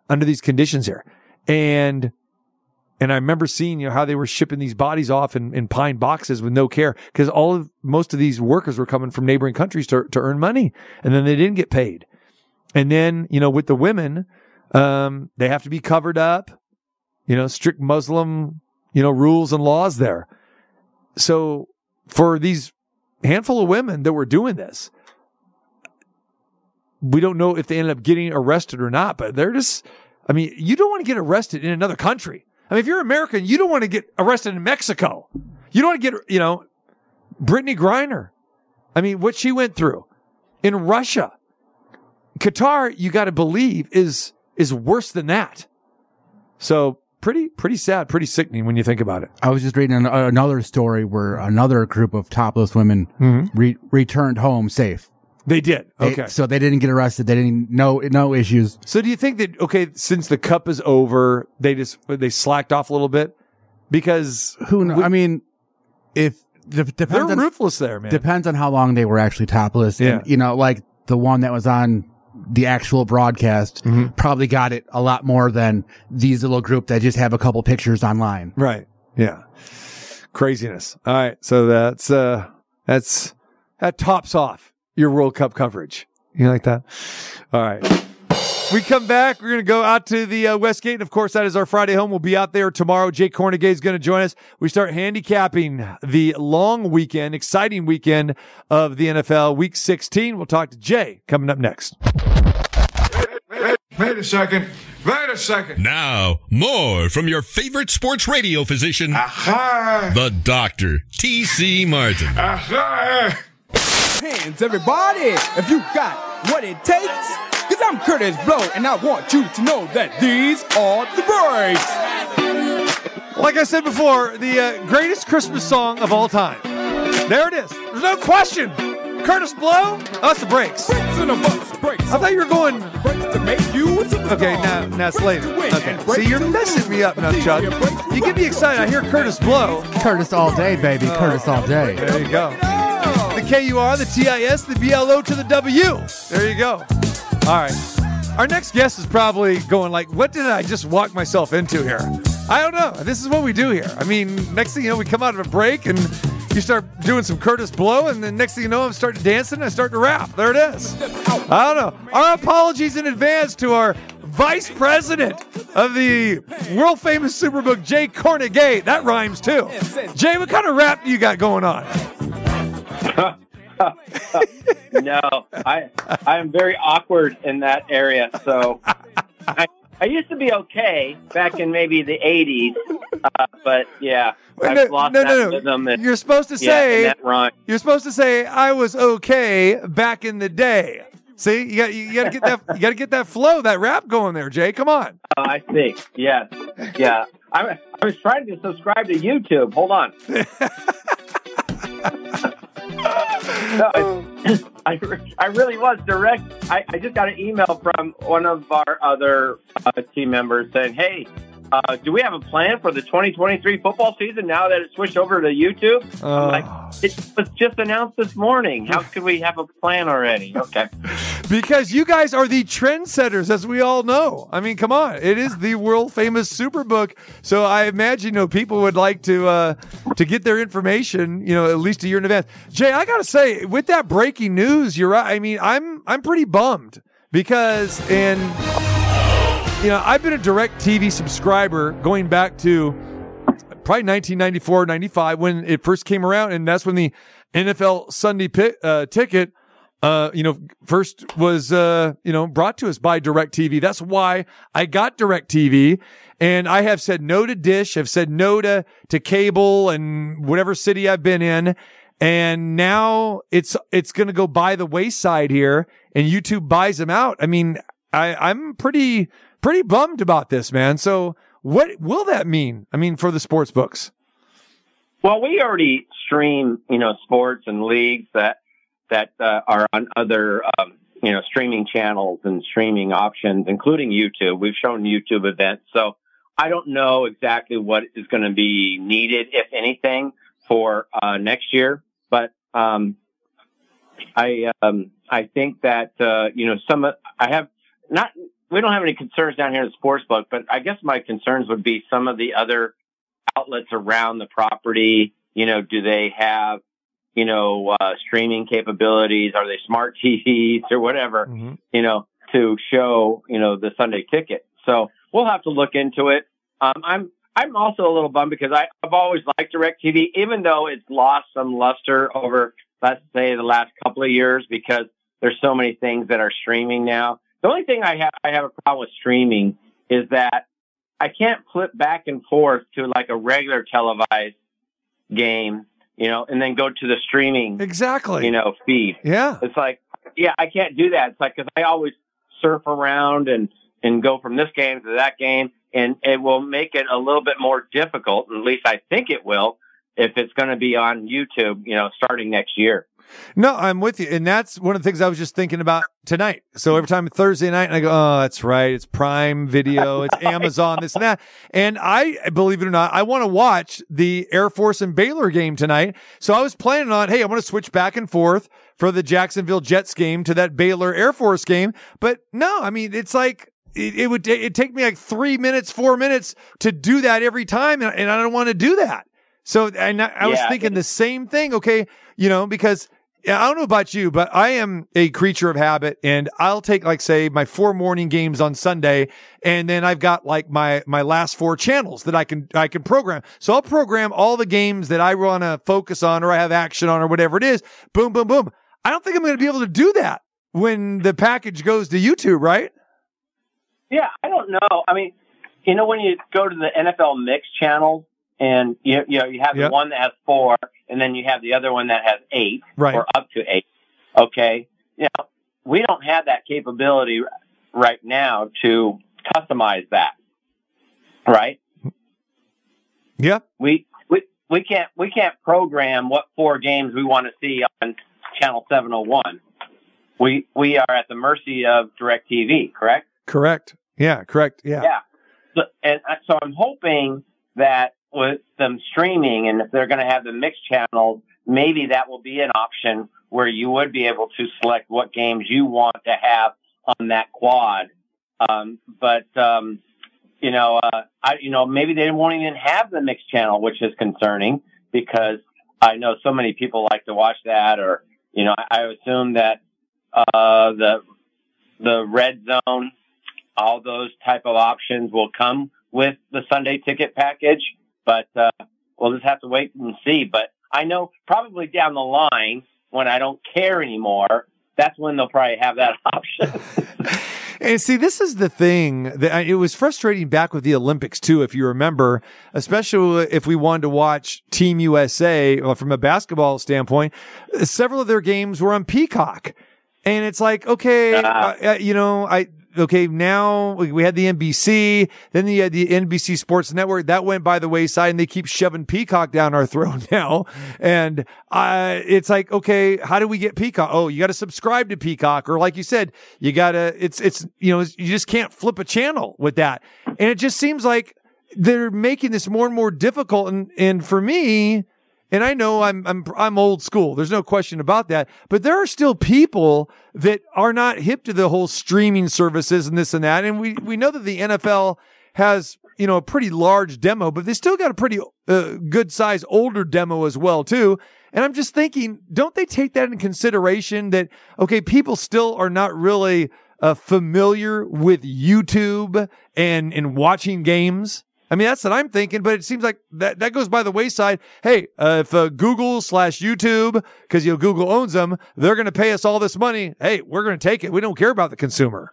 under these conditions here. And and I remember seeing, you know, how they were shipping these bodies off in, in pine boxes with no care because all of, most of these workers were coming from neighboring countries to, to earn money and then they didn't get paid. And then, you know, with the women, um, they have to be covered up, you know, strict Muslim, you know, rules and laws there. So for these handful of women that were doing this, we don't know if they ended up getting arrested or not, but they're just, I mean, you don't want to get arrested in another country. I mean, if you're American, you don't want to get arrested in Mexico. You don't want to get, you know, Brittney Griner. I mean, what she went through in Russia, Qatar, you got to believe is, is worse than that. So pretty, pretty sad, pretty sickening when you think about it. I was just reading an, another story where another group of topless women mm-hmm. re- returned home safe. They did. They- Okay. so they didn't get arrested. They didn't, no, no issues. So do you think that okay, since the cup is over, they just they slacked off a little bit because Who knows? I mean, if, de- they're on, ruthless there, man. depends on how long they were actually topless. Yeah. And, you know, like the one that was on the actual broadcast Mm-hmm. probably got it a lot more than these little group that just have a couple pictures online. Right. Yeah. Craziness. All right. So that's uh that's that tops off your World Cup coverage. You like that? All right. We come back. We're going to go out to the uh, Westgate. And of course, that is our Friday home. We'll be out there tomorrow. Jake Kornegay is going to join us. We start handicapping the long weekend, exciting weekend of the NFL, week 16. We'll talk to Jay coming up next. Wait a second. Wait a second. Now, more from your favorite sports radio physician, Aha! the Doctor T.C. Martin. Aha! Hands, everybody, if you got what it takes. Cause I'm Kurtis Blow, and I want you to know that these are the breaks. Like I said before, the uh, greatest Christmas song of all time. There it is. There's no question. Kurtis Blow, us the breaks. Breaks in a bus, breaks. I thought you were going. breaks to make you a. Okay, now, now it's later. Okay, see, you're messing me up now, Chuck. You get me excited. I hear Kurtis Blow. Curtis all day, baby. Curtis all day. There you go. The KUR, the TIS, the BLO to the W. There you go. All right. Our next guest is probably going like, what did I just walk myself into here? I don't know. This is what we do here. I mean, next thing you know, we come out of a break and you start doing some Kurtis Blow, and then next thing you know, I'm starting dancing and I start to rap. There it is. I don't know. Our apologies in advance to our vice president of the world famous Superbook, Jay Kornegay. That rhymes too. Jay, what kind of rap you got going on? no, I I am very awkward in that area. So I, I used to be okay back in maybe the '80s, uh, but yeah, I've no, lost no, that no. And, You're supposed to say and that you're supposed to say I was okay back in the day. See, you got you got to get that you got to get that flow, that rap going there, Jay. Come on. Oh, I see. Yes, yeah. I, I was trying to subscribe to YouTube. Hold on. I, I, I really was direct. I, I just got an email from one of our other uh, team members saying, "Hey, uh, do we have a plan for the 2023 football season now that it's switched over to YouTube?" I'm like, "It was just announced this morning. How could we have a plan already?" Okay. Because you guys are the trendsetters, as we all know. I mean, come on, it is the world famous Superbook. So I imagine you know people would like to uh, to get their information, you know, at least a year in advance. Jay, I gotta say, with that breaking news, you're right. I mean, I'm I'm pretty bummed because and you know I've been a DirecTV subscriber going back to probably 1994, 95 when it first came around, and that's when the NFL Sunday pi- uh, ticket, uh, you know, first was uh, you know brought to us by DirecTV. That's why I got DirecTV, and I have said no to Dish, have said no to to cable and whatever city I've been in. and now it's it's going to go by the wayside here, and YouTube buys them out. I mean, I I'm pretty pretty bummed about this, man. So what will that mean? I mean, for the sports books. Well, we already stream, you know, sports and leagues that that uh, are on other, um, you know, streaming channels and streaming options, including YouTube. We've shown YouTube events, so I don't know exactly what is going to be needed, if anything, for uh, next year. But um, I um, I think that uh, you know some I have not. We don't have any concerns down here in the sports book, but I guess my concerns would be some of the other outlets around the property. You know, do they have you know uh, streaming capabilities? Are they smart TVs or whatever? You know, to show you know the Sunday ticket. So we'll have to look into it. Um, I'm I'm also a little bummed because I, I've always liked DirecTV, even though it's lost some luster over let's say the last couple of years because there's so many things that are streaming now. The only thing I have I have a problem with streaming is that I can't flip back and forth to like a regular televised game, you know, and then go to the streaming exactly, you know, feed. Yeah, it's like yeah, I can't do that. It's like because I always surf around and and go from this game to that game, and it will make it a little bit more difficult. At least I think it will if it's going to be on YouTube, you know, starting next year. No, I'm with you. And that's one of the things I was just thinking about tonight. So every time Thursday night, and I go, oh, that's right. It's Prime Video. It's Amazon, this and that. And I, believe it or not, I want to watch the Air Force and Baylor game tonight. So I was planning on, hey, I want to switch back and forth for the Jacksonville Jets game to that Baylor Air Force game. But no, I mean, it's like, it, it would it take me like three minutes, four minutes to do that every time. And, and I don't want to do that. So, and I, I was thinking the same thing. Okay. You know, because I don't know about you, but I am a creature of habit and I'll take like say my four morning games on Sunday and then I've got like my my last four channels that I can I can program. So I'll program all the games that I want to focus on or I have action on or whatever it is. Boom boom boom. I don't think I'm going to be able to do that when the package goes to YouTube, right? Yeah, I don't know. I mean, you know, when you go to the NFL mix channel and you you know you have Yep. the one that has four, and then you have the other one that has eight, Right. or up to eight. Okay, you know, we don't have that capability right now to customize that, right? Yep. We we we can't we can't program what four games we want to see on channel seven hundred one. We we are at the mercy of DirecTV, correct? Correct. Yeah, correct. Yeah. Yeah. So, and uh, so I'm hoping that with them streaming and if they're going to have the mixed channels, maybe that will be an option where you would be able to select what games you want to have on that quad. Um, but, um, you know, uh, I, you know, maybe they won't even have the mixed channel, which is concerning because I know so many people like to watch that or, you know, I, assume that, uh, the, the red zone, all those type of options will come with the Sunday ticket package, but uh, we'll just have to wait and see. But I know probably down the line when I don't care anymore, that's when they'll probably have that option. And see, this is the thing that it was frustrating back with the Olympics too, if you remember, especially if we wanted to watch Team USA well, from a basketball standpoint. Several of their games were on Peacock, and it's like, okay, uh, uh, you know, I. Okay, now we had the NBC, then you had the NBC Sports Network. That went by the wayside, and they keep shoving Peacock down our throat now. And uh, it's like, okay, how do we get Peacock? Oh, you got to subscribe to Peacock, or like you said, you got to. It's it's you know you just can't flip a channel with that, and it just seems like they're making this more and more difficult. And and for me, and I know I'm I'm I'm old school. There's no question about that. But there are still people that are not hip to the whole streaming services and this and that. And we we know that the NFL has you know a pretty large demo, but they still got a pretty uh, good size older demo as well too. And I'm just thinking, don't they take that in consideration that okay, people still are not really uh, familiar with YouTube and and watching games. I mean, that's what I'm thinking, but it seems like that, that goes by the wayside. Hey, uh, if uh, Google slash YouTube, because you know Google owns them, they're going to pay us all this money. Hey, we're going to take it. We don't care about the consumer.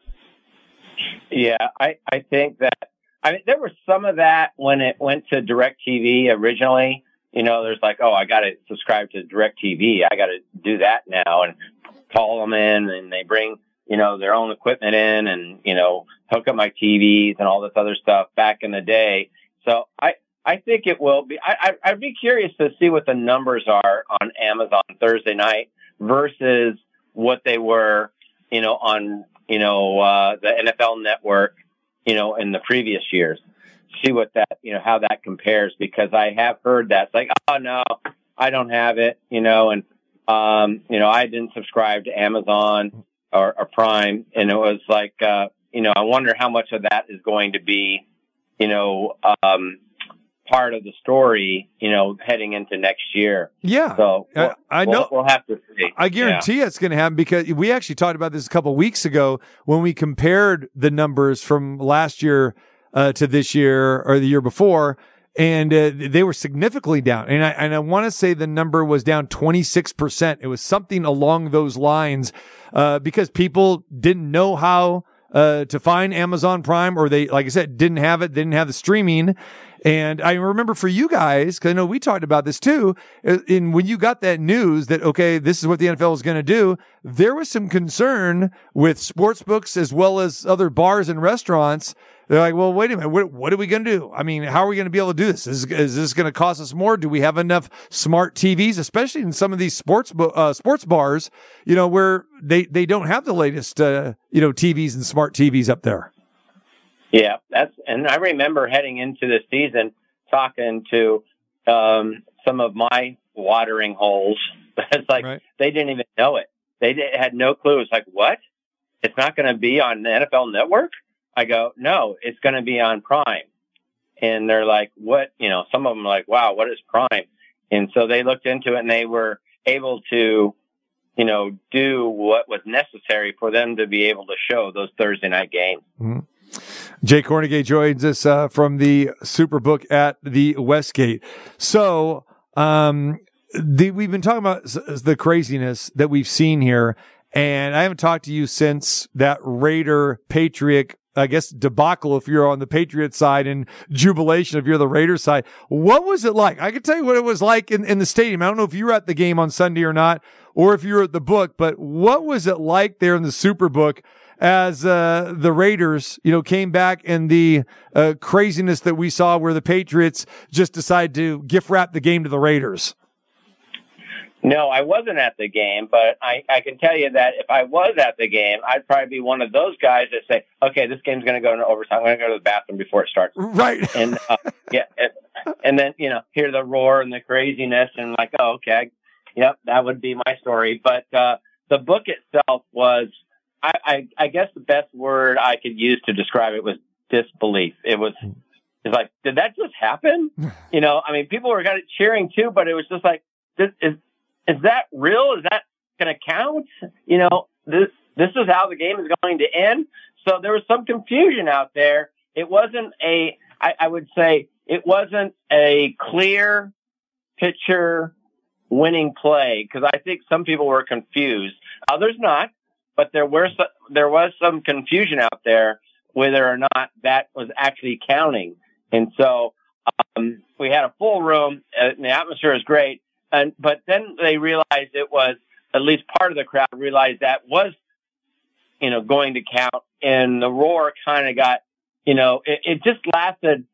Yeah, I, I think that I mean there was some of that when it went to DirecTV originally. you know, there's like, oh, I got to subscribe to DirecTV. I got to do that now and call them in and they bring, you know, their own equipment in and, you know, hook up my TVs and all this other stuff back in the day. So I, I think it will be, I, I, I'd be curious to see what the numbers are on Amazon Thursday night versus what they were, you know, on, you know, uh, the NFL network, you know, in the previous years. See what that, you know, how that compares because I have heard that. It's like, oh no, I don't have it, you know, and, um, you know, I didn't subscribe to Amazon or, or Prime and it was like, uh, you know, I wonder how much of that is going to be, you know, um, part of the story, you know, heading into next year. Yeah. So I- we'll- I we'll- know- we'll have to see. I guarantee it's going to happen because we actually talked about this a couple weeks ago when we compared the numbers from last year uh, to this year or the year before, and uh, they were significantly down. And I and I want to say the number was down twenty six percent. It was something along those lines uh, because people didn't know how. Uh, to find Amazon Prime, or they, like I said, didn't have it, didn't have the streaming. And I remember for you guys, because I know we talked about this too. In when you got that news that okay, this is what the NFL is going to do, there was some concern with sports books as well as other bars and restaurants. They're like, well, wait a minute, what, what are we going to do? I mean, how are we going to be able to do this? Is, is this going to cost us more? Do we have enough smart TVs, especially in some of these sports uh, sports bars, you know, where they they don't have the latest uh, you know TVs and smart TVs up there. Yeah, that's and I remember heading into the season talking to um, some of my watering holes. it's like they didn't even know it. They did, had no clue. It's like what? It's not going to be on the NFL Network. I go, no, it's going to be on Prime. And they're like, what? You know, some of them are like, wow, what is Prime? And so they looked into it and they were able to, you know, do what was necessary for them to be able to show those Thursday night games. Mhm. Jay Kornegay joins us uh, from the Superbook at the Westgate. So, um, the, we've been talking about the craziness that we've seen here, and I haven't talked to you since that Raider Patriot. I guess debacle if you're on the Patriot side and jubilation if you're the Raider side. What was it like? I can tell you what it was like in, in the stadium. I don't know if you were at the game on Sunday or not, or if you were at the book, but what was it like there in the Superbook as uh, the Raiders, you know, came back and the uh, craziness that we saw where the Patriots just decided to gift wrap the game to the Raiders. No, I wasn't at the game, but I, I can tell you that if I was at the game, I'd probably be one of those guys that say, okay, this game's going to go into overtime. I'm going to go to the bathroom before it starts. Right. And, uh, yeah. And, and then, you know, hear the roar and the craziness and like, oh, okay. Yep. That would be my story. But, uh, the book itself was, I, I, I guess the best word I could use to describe it was disbelief. It was, it's like, did that just happen? You know, I mean, people were kind of cheering too, but it was just like, this is, is that real? Is that going to count? You know, this this is how the game is going to end. So there was some confusion out there. It wasn't a, I, I would say, it wasn't a clear picture winning play because I think some people were confused, others not. But there were some, there was some confusion out there whether or not that was actually counting. And so um, we had a full room, uh, and the atmosphere was great. And but then they realized it was at least part of the crowd realized that was, you know, going to count, and the roar kind of got, you know, it, it just lasted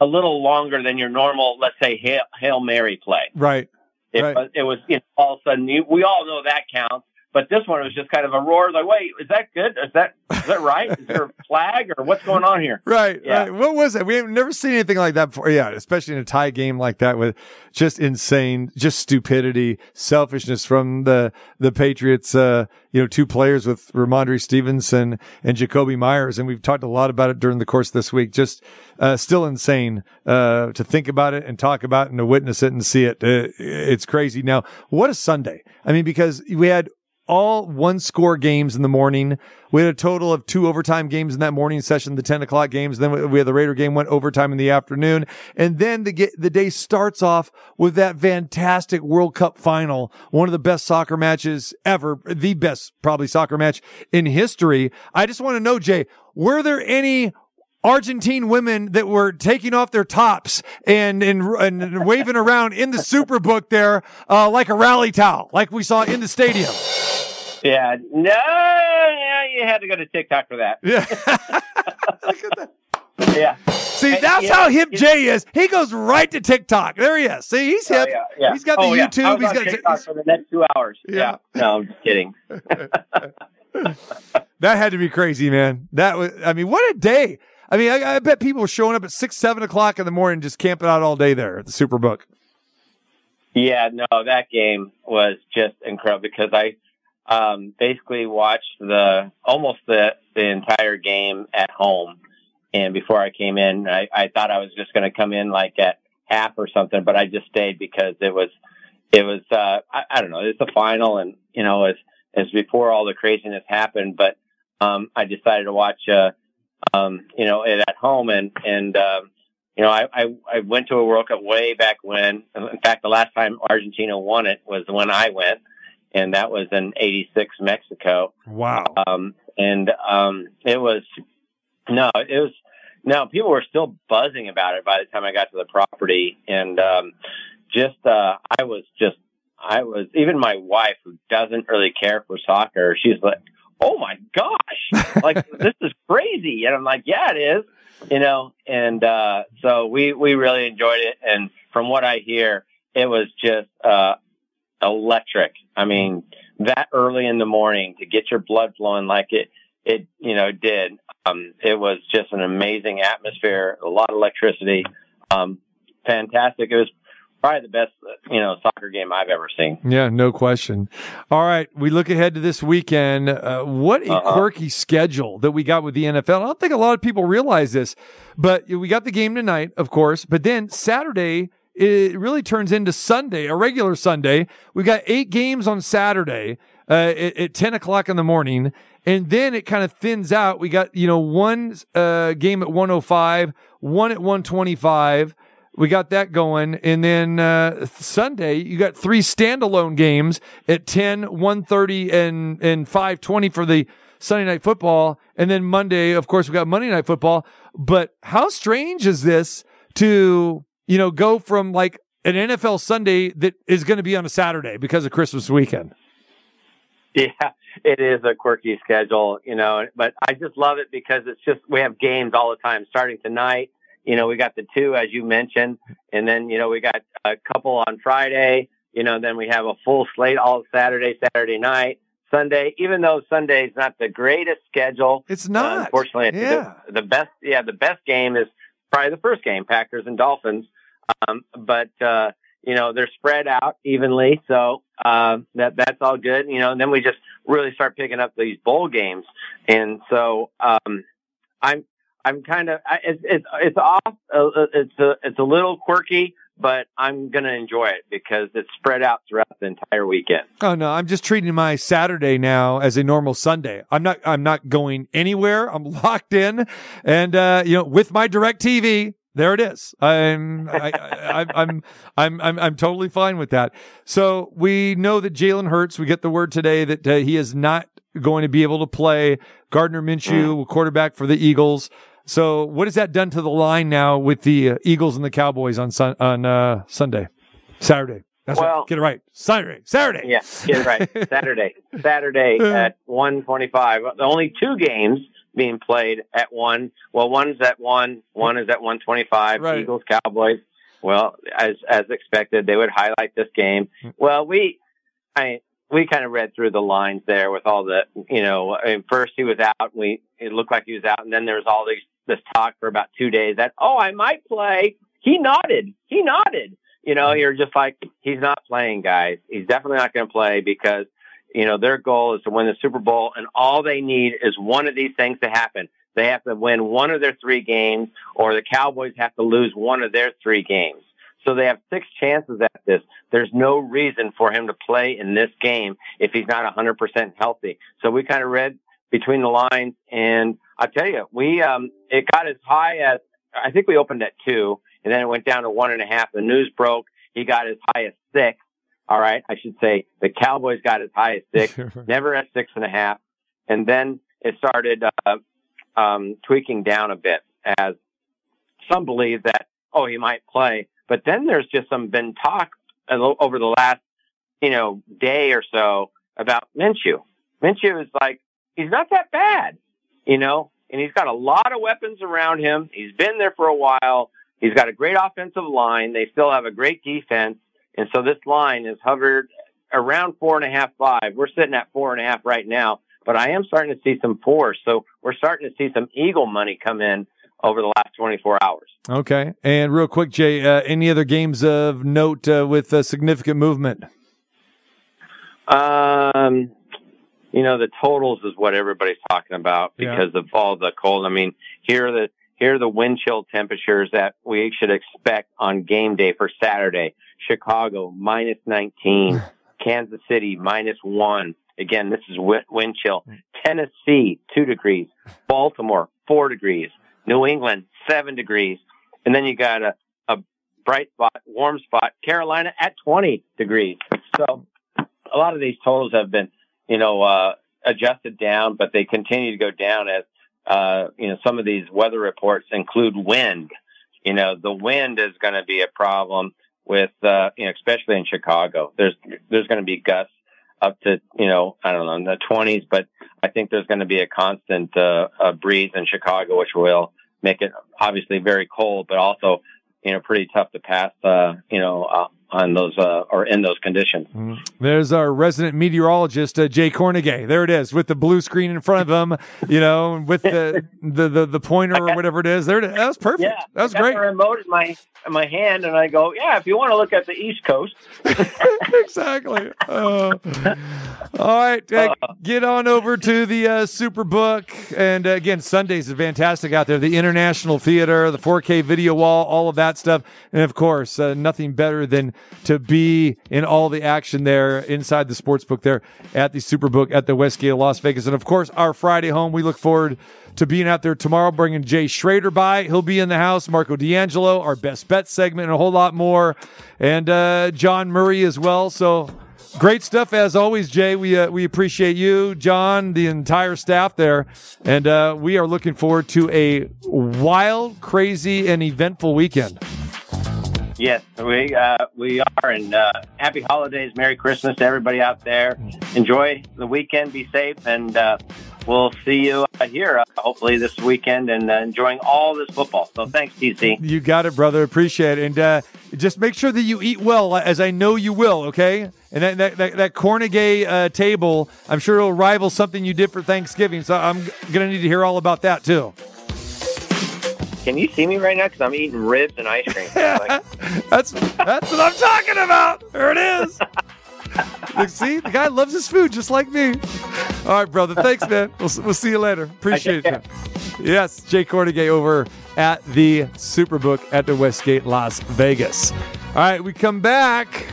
a little longer than your normal, let's say, hail, hail mary play. Right. It Right. was, it was, you know, all of a sudden, you, we all know that counts. But this one was just kind of a roar, like, wait, is that good? Is that is that right? Is there a flag or what's going on here? Right, Yeah. right. What was it? We have never seen anything like that before. Yeah, especially in a tie game like that with just insane, just stupidity, selfishness from the the Patriots. Uh, you know, two players with Rhamondre Stevenson and Jakobi Meyers, and we've talked a lot about it during the course of this week. Just uh, still insane uh, to think about it and talk about it and to witness it and see it. Uh, it's crazy. Now, what a Sunday! I mean, because we had all one score games in the morning. We had a total of two overtime games in that morning session, the 10 o'clock games. Then we had the Raider game went overtime in the afternoon. And then the, get, the day starts off with that fantastic World Cup final, one of the best soccer matches ever, the best probably soccer match in history. I just want to know, Jay, were there any Argentine women that were taking off their tops and and, and waving around in the Superbook there uh, like a rally towel, like we saw in the stadium. Yeah, no, yeah, you had to go to TikTok for that. Yeah. Yeah. See, Hey, that's yeah, how hip it- Jay is. He goes right to TikTok. There he is. See, he's Oh, hip. yeah, yeah. He's got the Oh, yeah. I YouTube. was He's on got. TikTok for the next two hours. Yeah. Yeah. No, I'm just kidding. That had to be crazy, man. That was. I mean, what a day. I mean, I, I bet people were showing up at six, seven o'clock in the morning, just camping out all day there at the Superbook. Yeah, no, that game was just incredible because I um, basically watched the almost the the entire game at home, and before I came in, I, I thought I was just going to come in like at half or something, but I just stayed because it was it was uh, I, I don't know it's the final, and you know it's it's before all the craziness happened, but um, I decided to watch uh, um, you know it at home, and and um, you know, I, I, I went to a World Cup way back when. In fact, the last time Argentina won it was when I went, and that was in '86 Mexico. Wow. Um, and um, it was no, it was no. People were still buzzing about it by the time I got to the property, and um, just uh, I was just I was even my wife who doesn't really care for soccer. She's like, "Oh my gosh, like this is crazy," and I'm like, "Yeah, it is." you know, and uh, so we we really enjoyed it. And from what I hear, it was just uh, electric. I mean, that early in the morning to get your blood flowing like it it you know did. Um, it was just an amazing atmosphere, a lot of electricity, um, fantastic. It was probably the best you know soccer game I've ever seen. Yeah, no question. All right, we look ahead to this weekend. Uh, what a Uh-huh. quirky schedule that we got with the NFL. I don't think a lot of people realize this, but we got the game tonight, of course, but then Saturday it really turns into Sunday, a regular Sunday. We got eight games on Saturday uh, at, at ten o'clock in the morning, and then it kind of thins out. We got you know one uh, game at one o five, one at one twenty five. We got that going. And then uh, Sunday, you got three standalone games at 10, 1.30, and, and 5.20 for the Sunday night football. And then Monday, of course, we got Monday night football. But how strange is this to, you know, go from like an NFL Sunday that is going to be on a Saturday because of Christmas weekend? Yeah, it is a quirky schedule, you know, but I just love it because it's just, we have games all the time starting tonight. You know, we got the two, as you mentioned, and then, you know, we got a couple on Friday, you know, then we have a full slate all Saturday, Saturday night, Sunday, even though Sunday's not the greatest schedule. It's not. Uh, unfortunately, Yeah. the, the best, yeah, the best game is probably the first game, Packers and Dolphins. Um, but, uh, you know, they're spread out evenly. So, uh, that, that's all good. You know, and then we just really start picking up these bowl games. And so, um, I'm, I'm kind of, it's, it's, it's off. Uh, it's a, it's a little quirky, but I'm going to enjoy it because it's spread out throughout the entire weekend. Oh no, I'm just treating my Saturday now as a normal Sunday. I'm not I'm not going anywhere. I'm locked in and uh you know with my direct TV there it is. I'm I, I, I'm I'm I'm I'm totally fine with that. So we know that Jalen Hurts. We get the word today that uh, he is not going to be able to play. Gardner Minshew, quarterback for the Eagles. So what has that done to the line now with the uh, Eagles and the Cowboys on sun, on uh, Sunday, Saturday? That's right. Well- Get it right. Saturday. Saturday. Yeah, get it right. Saturday, Saturday at one twenty-five. The only two games being played at one. Well, one's at one. One is at one twenty-five. Right. Eagles, Cowboys. Well, as as expected, they would highlight this game. Mm. Well, we, I we kind of read through the lines there with all the, you know, I mean, first he was out. We it looked like he was out, and then there was all these this talk for about two days that oh I might play. He nodded. He nodded. You know, mm. you're just like he's not playing, guys. He's definitely not going to play because you know their goal is to win the Super Bowl, and all they need is one of these things to happen. They have to win one of their three games, or the Cowboys have to lose one of their three games. So they have six chances at this. There's no reason for him to play in this game if he's not 100% healthy. So we kind of read between the lines, and I tell you, we um, it got as high as I think we opened at two, and then it went down to one and a half. The news broke; he got as high as six. All right, I should say the Cowboys got as high as six, never at six and a half, and then it started uh, um, tweaking down a bit. as some believe that oh he might play, but then there's just some been talk over the last you know day or so about Minshew. Minshew is like he's not that bad, you know, and he's got a lot of weapons around him. He's been there for a while. He's got a great offensive line. They still have a great defense, and so this line has hovered around four and a half, five. We're sitting at four and a half right now, but I am starting to see some fours. So we're starting to see some Eagle money come in over the last 24 hours. Okay. And real quick, Jay, uh, any other games of note uh, with uh, significant movement? Um, you know, the totals is what everybody's talking about Yeah. because of all the cold. I mean, here are the here are the wind chill temperatures that we should expect on game day for Saturday. Chicago minus 19, Kansas City minus one. Again, this is wind chill. Tennessee two degrees, Baltimore four degrees, New England seven degrees, and then you got a a bright spot, warm spot, Carolina at 20 degrees. So a lot of these totals have been, you know, uh, adjusted down, but they continue to go down as, uh, you know, some of these weather reports include wind. You know, the wind is going to be a problem with, uh, you know, especially in Chicago. There's, there's going to be gusts up to, you know, I don't know, in the 20s, but I think there's going to be a constant, uh, uh, breeze in Chicago, which will make it obviously very cold, but also, you know, pretty tough to pass, uh, you know, uh, on those, uh, or in those conditions. There's our resident meteorologist, uh, Jay Kornegay. There it is, with the blue screen in front of him, you know, with the the the, the pointer or whatever it is. There, it is. that was perfect. Yeah, that was got great. The remote in my in my hand, and I go, yeah. If you want to look at the East Coast, exactly. Uh, all right, uh, get on over to the uh, Superbook, and uh, again, Sundays are fantastic out there. The International Theater, the 4K video wall, all of that stuff, and of course, uh, nothing better than to be in all the action there inside the sports book there at the Superbook at the Westgate of Las Vegas, and of course, our Friday home. We look forward to being out there tomorrow, bringing Jay Schrader by. He'll be in the house. Marco D'Angelo, our best bet segment, and a whole lot more, and uh, John Murray as well. So. Great stuff as always, Jay. We uh, we appreciate you, John, the entire staff there, and uh, we are looking forward to a wild, crazy, and eventful weekend. Yes, we uh, we are, and uh, happy holidays, Merry Christmas to everybody out there. Enjoy the weekend, be safe, and uh, we'll see you here uh, hopefully this weekend, and uh, enjoying all this football. So thanks, TC. You got it, brother. Appreciate it, and uh, just make sure that you eat well, as I know you will. Okay, and that that that, that Kornegay table, I'm sure it'll rival something you did for Thanksgiving. So I'm gonna need to hear all about that too. Can you see me right now? Because I'm eating ribs and ice cream. Like, That's that's what I'm talking about. There it is. Look, see, the guy loves his food just like me. All right, brother. Thanks, man. We'll, we'll see you later. Appreciate it. Yes, Jay Kornegay over at the Superbook at the Westgate, Las Vegas. All right, we come back.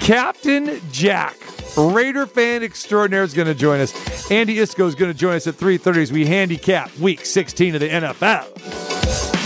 Captain Jack, Raider fan extraordinaire, is going to join us. Andy Iskoe is going to join us at 3.30 as we handicap Week 16 of the NFL.